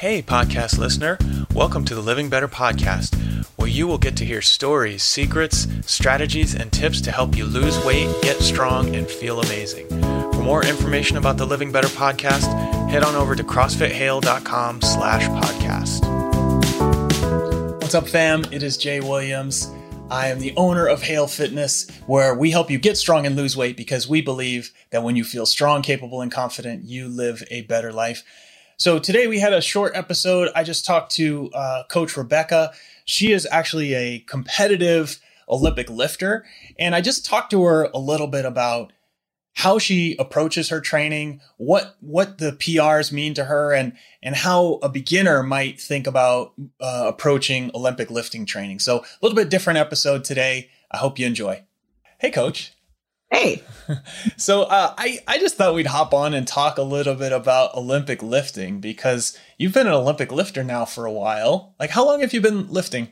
Hey, podcast listener. Welcome to the Living Better podcast, where you will get to hear stories, secrets, strategies, and tips to help you lose weight, get strong, and feel amazing. For more information about the Living Better podcast, head on over to crossfithale.com slash podcast. What's up, fam? It is Jay Williams. I am the owner of Hale Fitness, where we help you get strong and lose weight because we believe that when you feel strong, capable, and confident, you live a better life. So today we had a short episode. I just talked to uh, Coach Rebecca. She is actually a competitive Olympic lifter. And I just talked to her a little bit about how she approaches her training, what what the PRs mean to her, and and how a beginner might think about uh, approaching Olympic lifting training. So a little bit different episode today. I hope you enjoy. Hey, Coach. Hey. so uh, I I just thought we'd hop on and talk a little bit about Olympic lifting because you've been an Olympic lifter now for a while. Like, how long have you been lifting?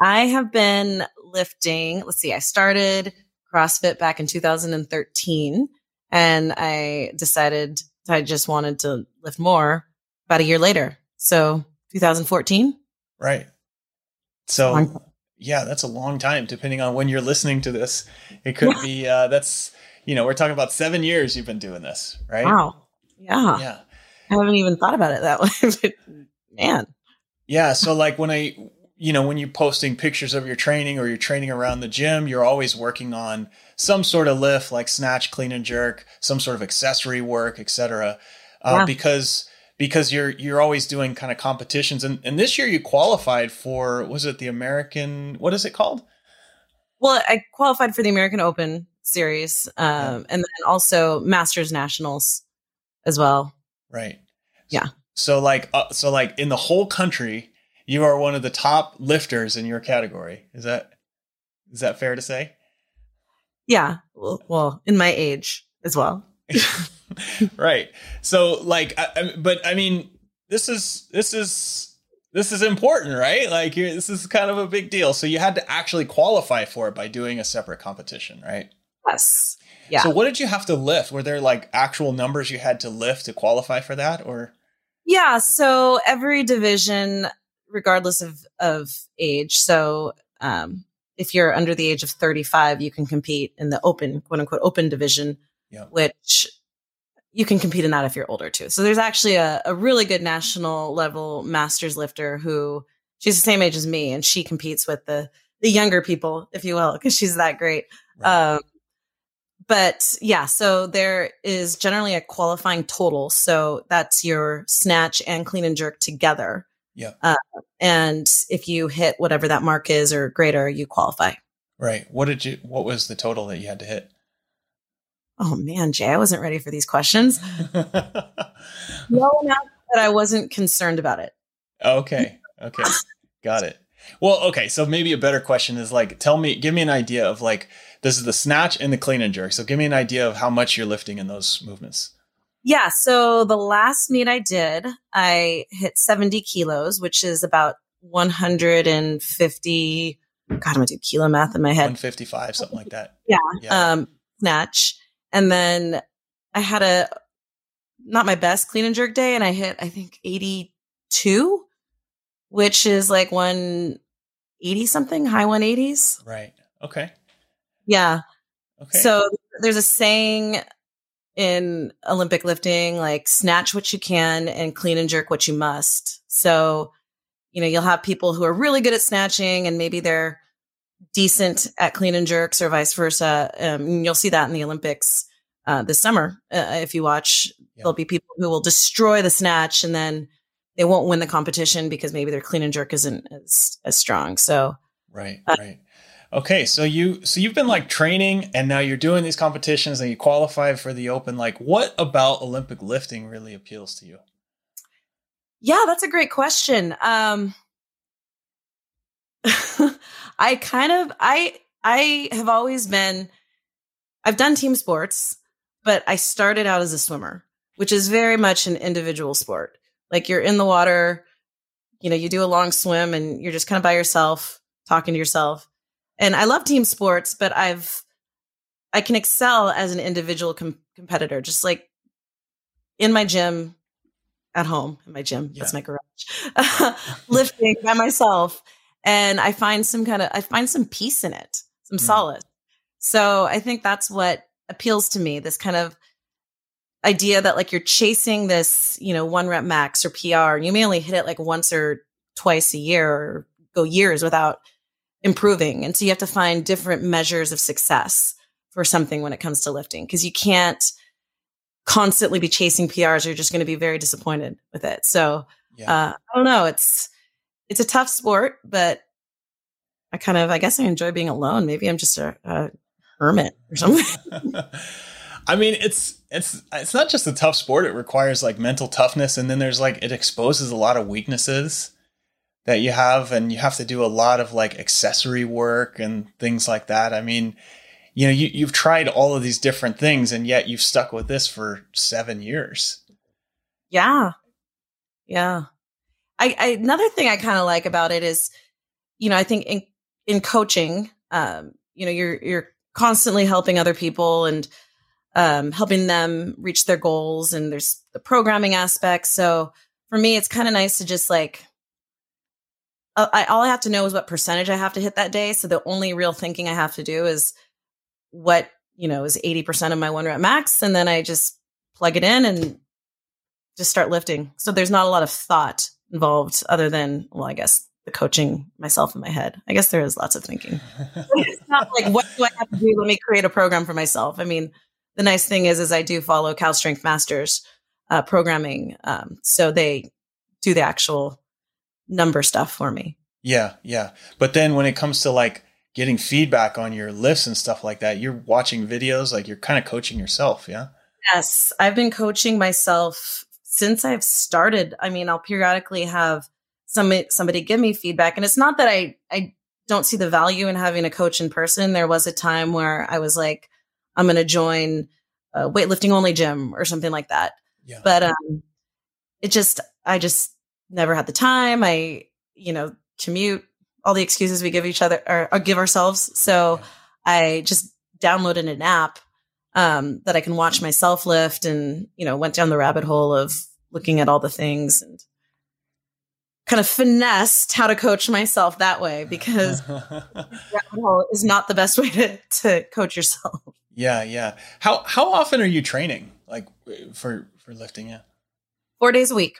I have been lifting. Let's see. I started CrossFit back in 2013, and I decided I just wanted to lift more. About a year later, so 2014. Right. So yeah, that's a long time. Depending on when you're listening to this, it could be. Uh, that's you know, we're talking about seven years you've been doing this, right? Wow. Yeah. Yeah. I haven't even thought about it that way, but man. Yeah. So like when I, you know, when you're posting pictures of your training or you're training around the gym, you're always working on some sort of lift, like snatch, clean and jerk, some sort of accessory work, etc. Uh, yeah. Because because you're you're always doing kind of competitions and and this year you qualified for was it the American what is it called? Well, I qualified for the American Open series um, yeah. and then also Masters Nationals as well. Right. Yeah. So like uh, so like in the whole country you are one of the top lifters in your category. Is that is that fair to say? Yeah. Well, well in my age as well. right. So like, I, I, but I mean, this is this is this is important, right? Like, this is kind of a big deal. So you had to actually qualify for it by doing a separate competition, right? Yes. Yeah. So what did you have to lift? Were there like actual numbers you had to lift to qualify for that, or? Yeah. So every division, regardless of of age, so um, if you're under the age of 35, you can compete in the open, quote unquote, open division, yeah. which you can compete in that if you're older too. So there's actually a, a really good national level masters lifter who she's the same age as me and she competes with the the younger people, if you will, because she's that great. Right. Um, but yeah, so there is generally a qualifying total. So that's your snatch and clean and jerk together. Yeah. Uh, and if you hit whatever that mark is or greater, you qualify. Right. What did you, what was the total that you had to hit? Oh man, Jay, I wasn't ready for these questions. no enough that I wasn't concerned about it. Okay. Okay. Got it. Well, okay. So maybe a better question is like, tell me, give me an idea of like, this is the snatch and the clean and jerk. So give me an idea of how much you're lifting in those movements. Yeah. So the last meet I did, I hit 70 kilos, which is about 150. God, I'm gonna do kilo math in my head. 155, something like that. Yeah. yeah. Um, snatch. And then I had a not my best clean and jerk day, and I hit I think 82, which is like 180 something, high 180s. Right. Okay. Yeah. Okay. So there's a saying in Olympic lifting like snatch what you can and clean and jerk what you must. So, you know, you'll have people who are really good at snatching and maybe they're decent at clean and jerks or vice versa. Um, you'll see that in the Olympics uh, this summer. Uh, if you watch, there'll be people who will destroy the snatch and then they won't win the competition because maybe their clean and jerk isn't as, as strong. So, right, uh, right. Okay, so you so you've been like training and now you're doing these competitions and you qualify for the open. Like what about Olympic lifting really appeals to you? Yeah, that's a great question. Um I kind of I I have always been I've done team sports, but I started out as a swimmer, which is very much an individual sport. Like you're in the water, you know, you do a long swim and you're just kind of by yourself, talking to yourself. And I love team sports, but I've I can excel as an individual com- competitor, just like in my gym at home in my gym. Yeah. That's my garage. lifting by myself. And I find some kind of, I find some peace in it, some mm. solace. So I think that's what appeals to me this kind of idea that like you're chasing this, you know, one rep max or PR, and you may only hit it like once or twice a year or go years without improving. And so you have to find different measures of success for something when it comes to lifting because you can't constantly be chasing PRs. You're just going to be very disappointed with it. So yeah. uh, I don't know. It's it's a tough sport, but I kind of I guess I enjoy being alone. Maybe I'm just a, a hermit or something. I mean, it's it's it's not just a tough sport. It requires like mental toughness, and then there's like it exposes a lot of weaknesses that you have, and you have to do a lot of like accessory work and things like that. I mean, you know, you you've tried all of these different things, and yet you've stuck with this for seven years. Yeah, yeah. I, I another thing I kind of like about it is, you know, I think in in coaching, um, you know, you're you're constantly helping other people and um, helping them reach their goals and there's the programming aspect. So for me it's kind of nice to just like I, all i have to know is what percentage i have to hit that day. So the only real thinking i have to do is what you know is 80% of my one rep max and then i just plug it in and just start lifting. So there's not a lot of thought involved other than well i guess the coaching myself in my head i guess there is lots of thinking it's not like what do i have to do let me create a program for myself i mean the nice thing is, is I do follow Cal Strength Masters uh, programming, um, so they do the actual number stuff for me. Yeah, yeah. But then when it comes to like getting feedback on your lifts and stuff like that, you're watching videos, like you're kind of coaching yourself. Yeah. Yes, I've been coaching myself since I've started. I mean, I'll periodically have somebody somebody give me feedback, and it's not that I I don't see the value in having a coach in person. There was a time where I was like, I'm going to join a weightlifting only gym or something like that. Yeah. But um, it just, I just never had the time. I, you know, commute, all the excuses we give each other or, or give ourselves. So yeah. I just downloaded an app um, that I can watch myself lift and, you know, went down the rabbit hole of looking at all the things and kind of finessed how to coach myself that way because rabbit hole is not the best way to, to coach yourself. Yeah, yeah. How how often are you training like for for lifting? Yeah, four days a week.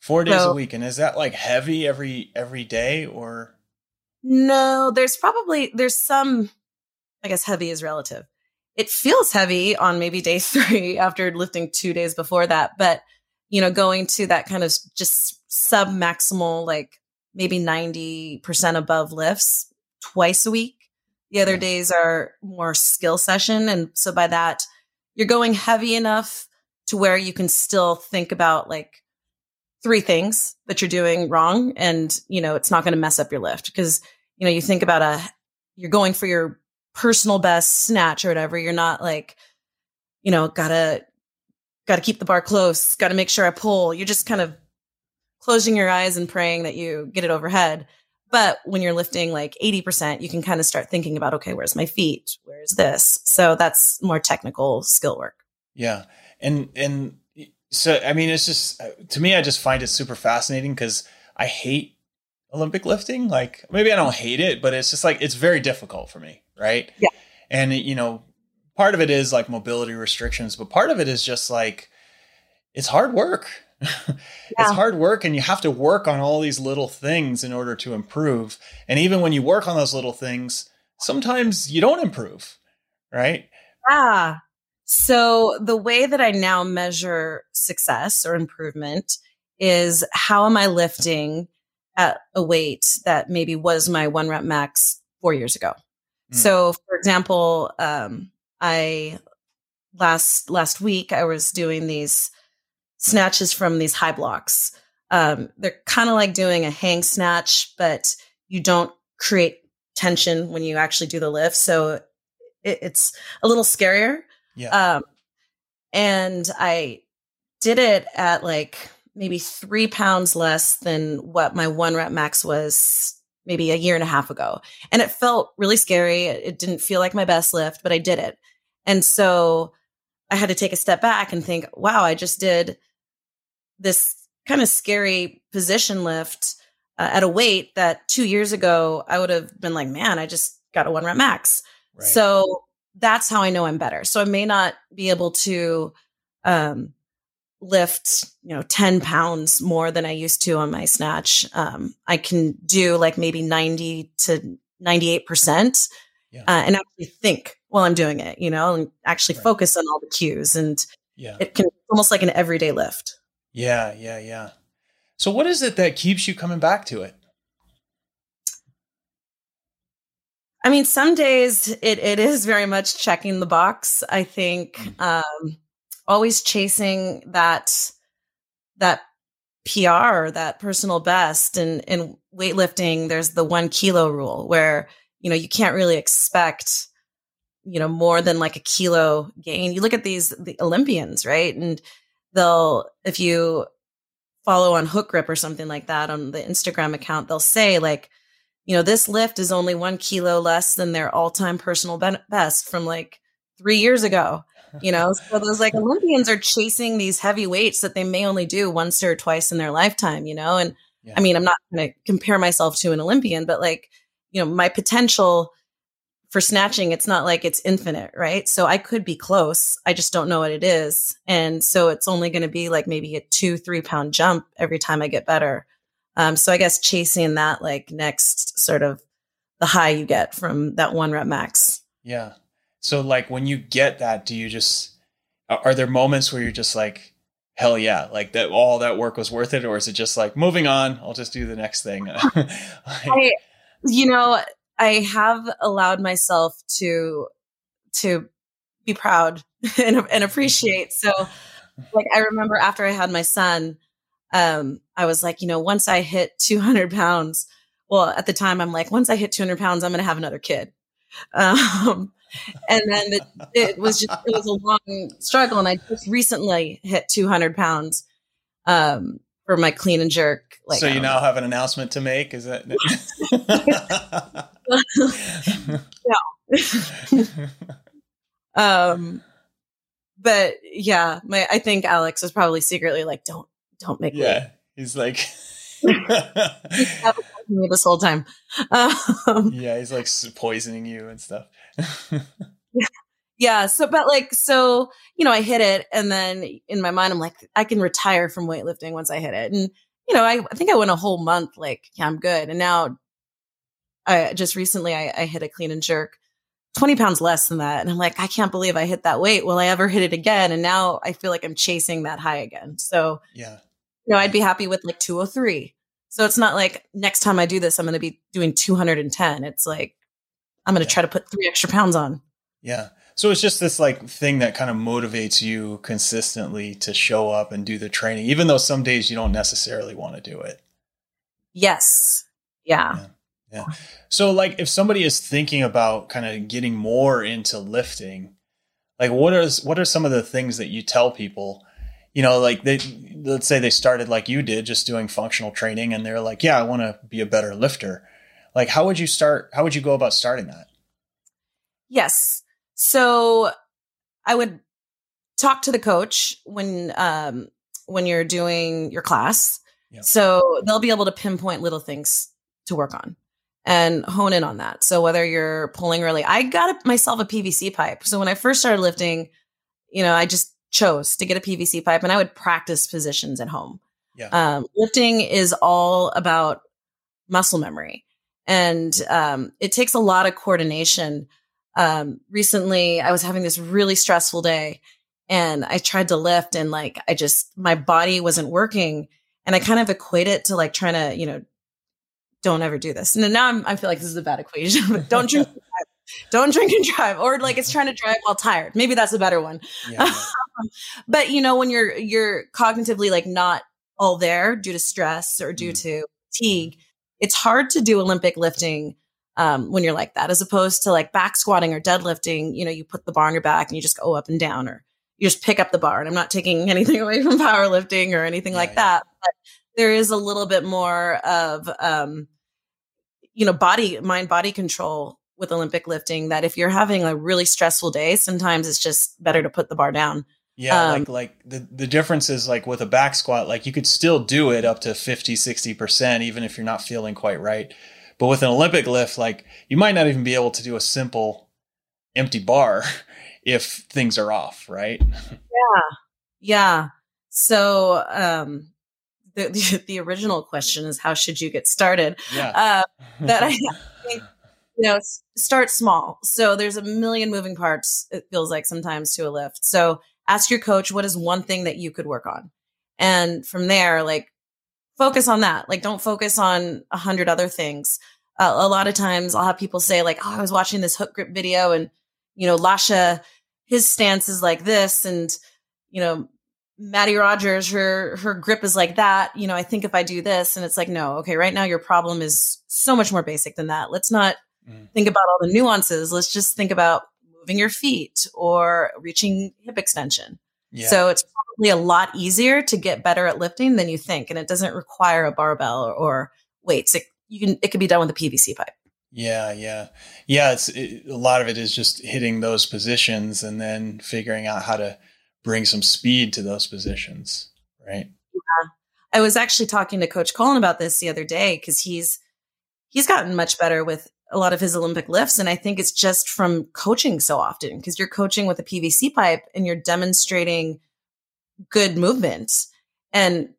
Four days so, a week, and is that like heavy every every day or? No, there's probably there's some. I guess heavy is relative. It feels heavy on maybe day three after lifting two days before that, but you know, going to that kind of just sub maximal, like maybe ninety percent above lifts twice a week the other days are more skill session. And so by that, you're going heavy enough to where you can still think about like three things that you're doing wrong. And, you know, it's not going to mess up your lift because, you know, you think about a, you're going for your personal best snatch or whatever. You're not like, you know, gotta, gotta keep the bar close, gotta make sure I pull. You're just kind of closing your eyes and praying that you get it overhead. But when you're lifting like 80%, you can kind of start thinking about, okay, where's my feet? Where's this? So that's more technical skill work. Yeah. And, and so, I mean, it's just, uh, to me, I just find it super fascinating because I hate Olympic lifting. Like maybe I don't hate it, but it's just like, it's very difficult for me. Right. Yeah. And, you know, part of it is like mobility restrictions, but part of it is just like, it's hard work yeah. it's hard work and you have to work on all these little things in order to improve. And even when you work on those little things, sometimes you don't improve, right? Yeah. So the way that I now measure success or improvement is how am I lifting at a weight that maybe was my one rep max four years ago. Mm. So for example, um, I last last week I was doing these snatches from these high blocks. Um, they're kind of like doing a hang snatch, but you don't create tension when you actually do the lift. So it, it's a little scarier. Yeah. Um, and I did it at like maybe three pounds less than what my one rep max was maybe a year and a half ago. And it felt really scary. It didn't feel like my best lift, but I did it. And so I had to take a step back and think, wow, I just did this kind of scary position lift uh, at a weight that two years ago I would have been like, man, I just got a one rep max. Right. So that's how I know I'm better. So I may not be able to um, lift, you know, 10 pounds more than I used to on my snatch. Um, I can do like maybe 90 to 98% yeah. uh, and actually think while I'm doing it, you know, and actually right. focus on all the cues. And yeah. it can almost like an everyday lift. Yeah, yeah, yeah. So what is it that keeps you coming back to it? I mean, some days it, it is very much checking the box. I think mm. um, always chasing that that PR, that personal best, and in weightlifting, there's the one kilo rule where you know you can't really expect you know more than like a kilo gain. You look at these the Olympians, right, and they'll if you follow on hook grip or something like that on the Instagram account, they'll say like you know, this lift is only one kilo less than their all time personal best from like three years ago. You know, so those like Olympians are chasing these heavy weights that they may only do once or twice in their lifetime, you know? And yeah. I mean, I'm not going to compare myself to an Olympian, but like, you know, my potential for snatching, it's not like it's infinite, right? So I could be close. I just don't know what it is. And so it's only going to be like maybe a two, three pound jump every time I get better. Um, so I guess chasing that like next sort of the high you get from that one rep max. Yeah. So like when you get that, do you just are there moments where you're just like, hell yeah, like that all that work was worth it, or is it just like moving on? I'll just do the next thing. like, I, you know, I have allowed myself to to be proud and, and appreciate. So, like I remember after I had my son, um, I was like, you know, once I hit 200 pounds, well, at the time, I'm like, once I hit 200 pounds, I'm going to have another kid. Um, and then it, it, was just, it was a long struggle. And I just recently hit 200 pounds, um, for my clean and jerk. Like, so you now know. have an announcement to make. Is that? no. um, but yeah, my, I think Alex was probably secretly like, don't, don't make yeah. me. He's like me this whole time. Um, yeah, he's like poisoning you and stuff. yeah. yeah. So, but like, so you know, I hit it, and then in my mind, I'm like, I can retire from weightlifting once I hit it, and you know, I, I think I went a whole month like, yeah, I'm good, and now I just recently I, I hit a clean and jerk. 20 pounds less than that. And I'm like, I can't believe I hit that weight. Will I ever hit it again? And now I feel like I'm chasing that high again. So, yeah, you know, I'd be happy with like 203. So it's not like next time I do this, I'm going to be doing 210. It's like, I'm going to yeah. try to put three extra pounds on. Yeah. So it's just this like thing that kind of motivates you consistently to show up and do the training, even though some days you don't necessarily want to do it. Yes. Yeah. yeah. Yeah. So like if somebody is thinking about kind of getting more into lifting, like what is what are some of the things that you tell people you know, like they, let's say they started like you did, just doing functional training, and they're like, yeah, I want to be a better lifter. Like, how would you start? How would you go about starting that? Yes. So I would talk to the coach when, um, when you're doing your class. So they'll be able to pinpoint little things to work on and hone in on that. So whether you're pulling really, I got myself a PVC pipe. So when I first started lifting, you know, I just chose to get a PVC pipe and I would practice positions at home. Yeah. Um, lifting is all about muscle memory and um, it takes a lot of coordination. Um, recently, I was having this really stressful day and I tried to lift and like I just, my body wasn't working. And I kind of equate it to like trying to, you know, don't ever do this. And now I'm, I feel like this is a bad equation, but don't drink don't drink and drive. Or like it's trying to drive while tired. Maybe that's a better one. Yeah, yeah. but you know when you're you're cognitively like not all there due to stress or due mm. to fatigue it's hard to do olympic lifting um, when you're like that as opposed to like back squatting or deadlifting. You know you put the bar on your back and you just go up and down or you just pick up the bar. And i'm not taking anything away from powerlifting or anything yeah, like that but there is a little bit more of um, you know body mind body control with Olympic lifting that if you're having a really stressful day, sometimes it's just better to put the bar down. Yeah, um, like like the the difference is like with a back squat, like you could still do it up to 50, 60% even if you're not feeling quite right. But with an Olympic lift, like you might not even be able to do a simple empty bar if things are off, right? Yeah. Yeah. So um the, the, the original question is how should you get started? Yeah. Uh, that I think you know start small. So there's a million moving parts it feels like sometimes to a lift. So ask your coach what is one thing that you could work on? And from there like focus on that. Like don't focus on a hundred other things. Uh, a lot of times i'll have people say like oh i was watching this hook grip video and you know lasha his stance is like this and you know Mattie Rogers her her grip is like that. You know i think if i do this and it's like no okay right now your problem is so much more basic than that. Let's not mm. think about all the nuances let's just think about moving your feet or reaching hip extension. Yeah. So it's probably a lot easier to get better at lifting than you think, and it doesn't require a barbell or, or weights. It, you can it can be done with a PVC pipe. Yeah, yeah, yeah. It's it, a lot of it is just hitting those positions and then figuring out how to bring some speed to those positions, right? Yeah. I was actually talking to Coach Colin about this the other day because he's he's gotten much better with a lot of his Olympic lifts. And I think it's just from coaching so often because you're coaching with a PVC pipe and you're demonstrating good movement. And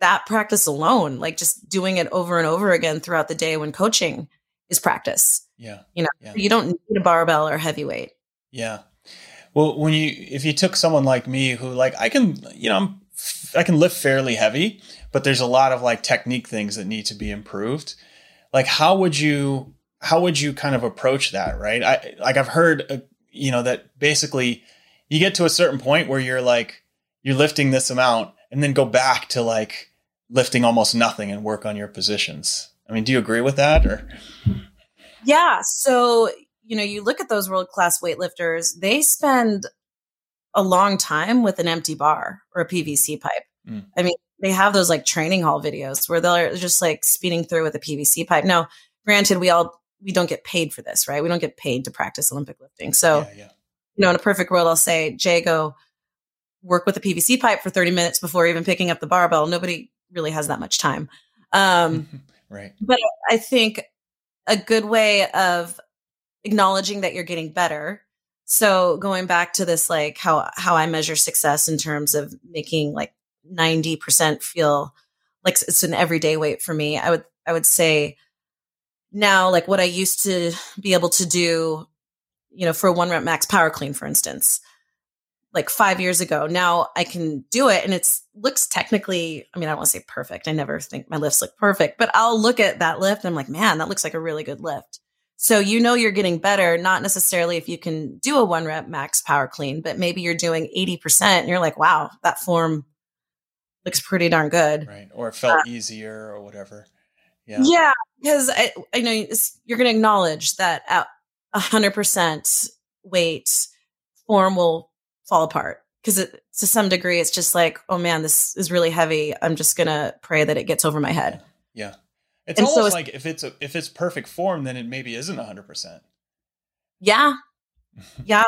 that practice alone, like just doing it over and over again throughout the day when coaching is practice. Yeah. You know, yeah. you don't need a barbell or heavyweight. Yeah. Well, when you, if you took someone like me who like, I can, you know, I'm, I can lift fairly heavy, but there's a lot of like technique things that need to be improved. Like, how would you how would you kind of approach that right? I like i've heard uh, you know that basically you get to a certain point where you're like you're lifting this amount and then go back to like lifting almost nothing and work on your positions. I mean do you agree with that or? Yeah so you know you look at those world class weightlifters they spend a long time with an empty bar or a pvc pipe. Mm. i mean they have those like training hall videos where they're just like speeding through with a pvc pipe. Now granted we all we don't get paid for this, right? We don't get paid to practice Olympic lifting. So, yeah, yeah. you know, in a perfect world, I'll say, Jay, go work with a PVC pipe for 30 minutes before even picking up the barbell. Nobody really has that much time. Um, right. But I think a good way of acknowledging that you're getting better. So going back to this, like how, how I measure success in terms of making like 90% feel like it's an everyday weight for me. I would, I would say now like what I used to be able to do, you know, for a one rep max power clean, for instance, like five years ago. Now I can do it and it's looks technically, I mean, I don't want to say perfect. I never think my lifts look perfect, but I'll look at that lift and I'm like, man, that looks like a really good lift. So you know you're getting better, not necessarily if you can do a one rep max power clean, but maybe you're doing 80% and you're like, wow, that form looks pretty darn good. Right. Or it felt uh, easier or whatever. Yeah. Yeah. Because I, I know you're going to acknowledge that at 100% weight, form will fall apart. Because to some degree, it's just like, oh man, this is really heavy. I'm just going to pray that it gets over my head. Yeah. It's and almost so it's, like if it's a, if it's perfect form, then it maybe isn't 100%. Yeah. Yeah.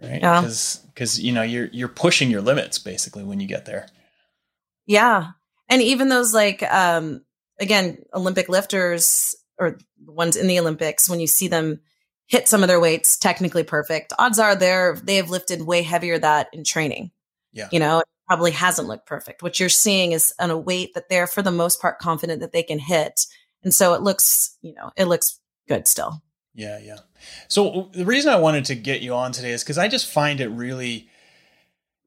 right? Yeah. Because because you know you're you're pushing your limits basically when you get there. Yeah, and even those like um again, Olympic lifters or the ones in the Olympics, when you see them hit some of their weights technically perfect, odds are they're they have lifted way heavier that in training. Yeah. You know, it probably hasn't looked perfect. What you're seeing is on a weight that they're for the most part confident that they can hit. And so it looks, you know, it looks good still. Yeah, yeah. So the reason I wanted to get you on today is because I just find it really,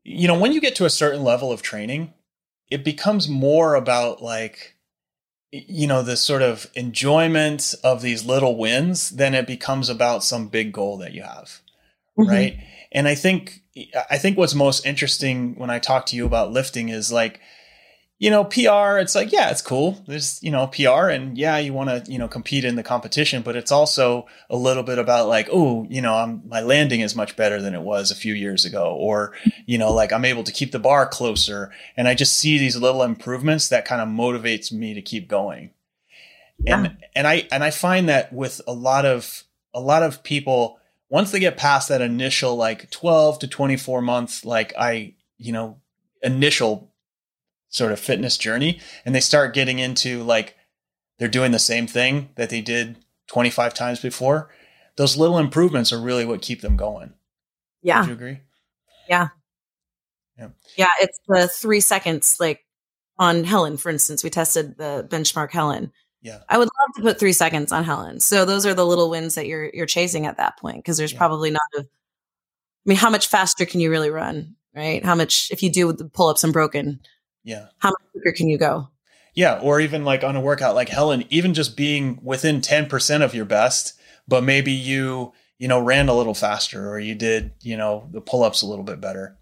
you know, when you get to a certain level of training, it becomes more about like you know the sort of enjoyment of these little wins then it becomes about some big goal that you have mm-hmm. right and i think i think what's most interesting when i talk to you about lifting is like you know, PR, it's like, yeah, it's cool. There's, you know, PR and yeah, you want to, you know, compete in the competition, but it's also a little bit about like, oh, you know, I'm, my landing is much better than it was a few years ago. Or, you know, like I'm able to keep the bar closer. And I just see these little improvements that kind of motivates me to keep going. Yeah. And, and I, and I find that with a lot of, a lot of people, once they get past that initial like 12 to 24 months, like I, you know, initial sort of fitness journey, and they start getting into like they're doing the same thing that they did 25 times before, those little improvements are really what keep them going. Yeah. Would you agree? Yeah. Yeah. Yeah. It's the three seconds, like on Helen, for instance, we tested the benchmark Helen. Yeah. I would love to put three seconds on Helen. So those are the little wins that you're you're chasing at that point because there's Yeah. probably not a. I mean, how much faster can you really run? Right? How much if you do the pull ups unbroken, Yeah. how much quicker can you go? Yeah. Or even like on a workout like Helen, even just being within 10% of your best, but maybe you, you know, ran a little faster or you did, you know, the pull ups a little bit better.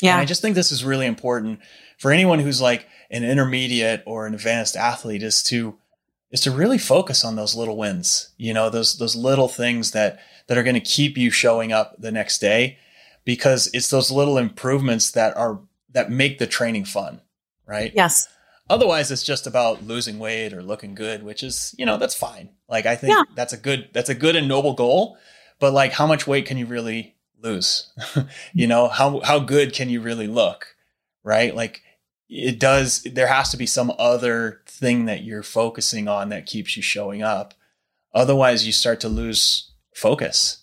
Yeah. And I just think this is really important for anyone who's like an intermediate or an advanced athlete is to is to really focus on those little wins. You know, those those little things that that are going to keep you showing up the next day because it's those little improvements that are that make the training fun, right? yes. Otherwise it's just about losing weight or looking good, which is, you know, that's fine. Like I think Yeah. that's a good that's a good and noble goal, but like how much weight can you really lose? you know, how how good can you really look? Right? Like it does there has to be some other thing that you're focusing on that keeps you showing up. Otherwise you start to lose focus.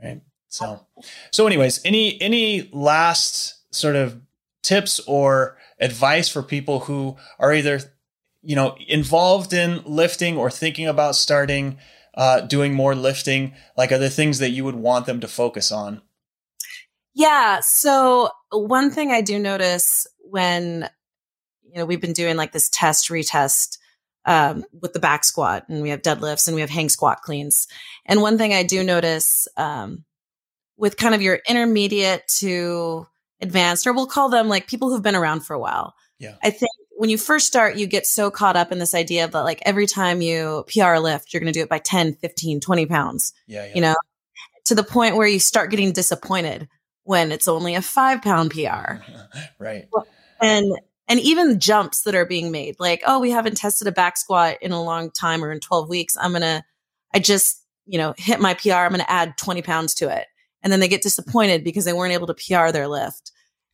Right? So so anyways, any any last sort of tips or advice for people who are either you know involved in lifting or thinking about starting uh, doing more lifting like are there things that you would want them to focus on Yeah. So one thing I do notice when you know we've been doing like this test retest um, with the back squat, and we have deadlifts and we have hang squat cleans. And one thing I do notice um, with kind of your intermediate to advanced, or we'll call them like people who've been around for a while. Yeah. I think when you first start, you get so caught up in this idea that like every time you PR lift, you're going to do it by 10, 15, 20 pounds yeah yeah you know, to the point where you start getting disappointed when it's only a five pound PR. right And and even jumps that are being made, like, oh, we haven't tested a back squat in a long time or in 12 weeks. I'm gonna, I just, you know, hit my PR, I'm gonna add 20 pounds to it. And then they get disappointed because they weren't able to PR their lift.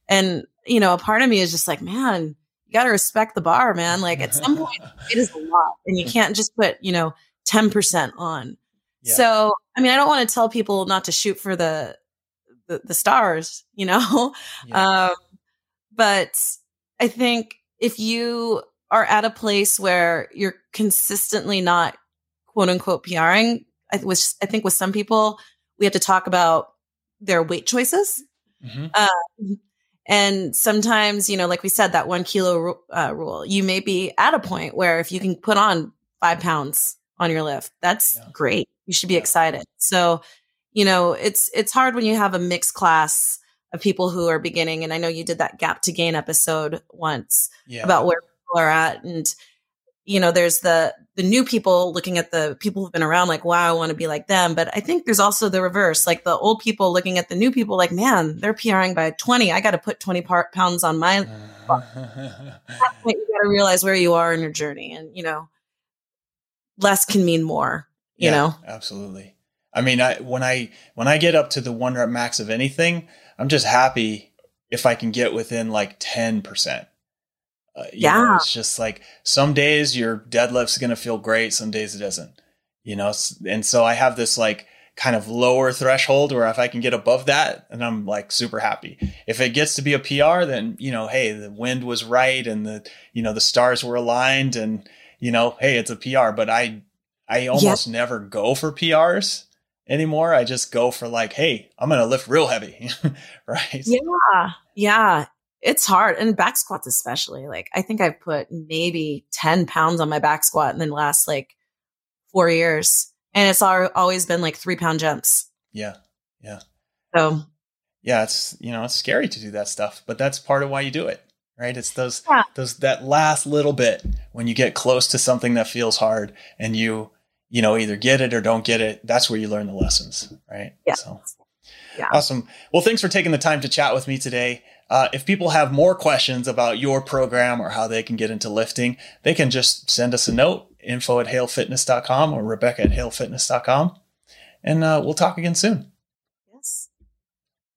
And, you know, a part of me is just like, man, you gotta respect the bar, man. Like at some point it is a lot. And you can't just put, you know, 10% on. Yeah. So, I mean, I don't want to tell people not to shoot for the the, the stars, you know. Yeah. Um, but I think if you are at a place where you're consistently not quote unquote PRing, I was I think with some people we have to talk about their weight choices. Mhm. Um, and sometimes, you know, like we said, that one kilo uh, rule, you may be at a point where if you can put on five pounds on your lift, that's Yeah. great. You should be Yeah. excited. So, you know, it's it's hard when you have a mixed class of people who are beginning. And I know you did that gap to gain episode once yeah about where people are at, and you know, there's the the new people looking at the people who've been around, like, wow, I want to be like them. But I think there's also the reverse, like the old people looking at the new people, like, man, they're PRing by 20. I got to put 20 par- pounds on my you got to realize where you are in your journey, and you know, less can mean more. You Yeah, know, absolutely i mean i when i when i get up to the one rep max of anything i'm just happy if i can get within like 10% uh, you know, Yeah. it's just like some days your deadlift's going to feel great some days it doesn't you know and so i have this like kind of lower threshold where if i can get above that and i'm like super happy. If it gets to be a pr then you know hey the wind was right and the you know the stars were aligned and you know hey it's a pr but i i almost never go for prs anymore. I just go for like hey i'm gonna lift real heavy right? Yeah, yeah, it's hard, and back squats especially. Like, I think I've put maybe 10 pounds on my back squat in the last like four years, and it's al- always been like three pound jumps. yeah Yeah. So yeah it's you know it's scary to do that stuff but that's part of why you do it right it's those Yeah. those that last little bit when you get close to something that feels hard and you you know either get it or don't get it that's where you learn the lessons right Yeah. so Yeah. awesome well thanks for taking the time to chat with me today uh, if people have more questions about your program or how they can get into lifting they can just send us a note info at halefitness.com or rebecca at halefitness.com And uh, we'll talk again soon. Yes.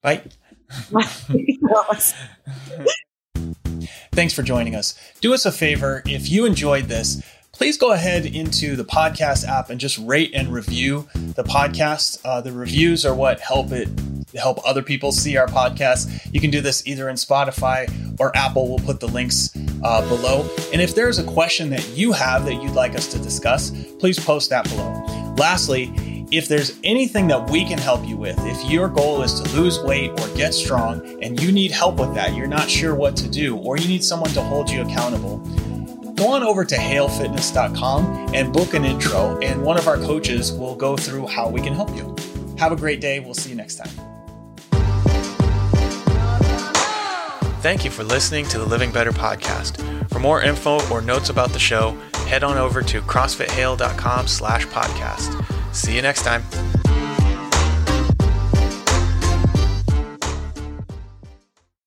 Bye. Thanks for joining us. Do us a favor if you enjoyed this please go ahead into the podcast app and just rate and review the podcast. Uh, the reviews are what help it help other people see our podcast. You can do this either in Spotify or Apple. We'll put the links uh, below. And if there's a question that you have that you'd like us to discuss, please post that below. Lastly, if there's anything that we can help you with, if your goal is to lose weight or get strong and you need help with that, you're not sure what to do, or you need someone to hold you accountable, go on over to halefitness.com and book an intro, and one of our coaches will go through how we can help you. Have a great day. We'll see you next time. Thank you for listening to the Living Better podcast. For more info or notes about the show, head on over to crossfithale.com slash podcast. See you next time.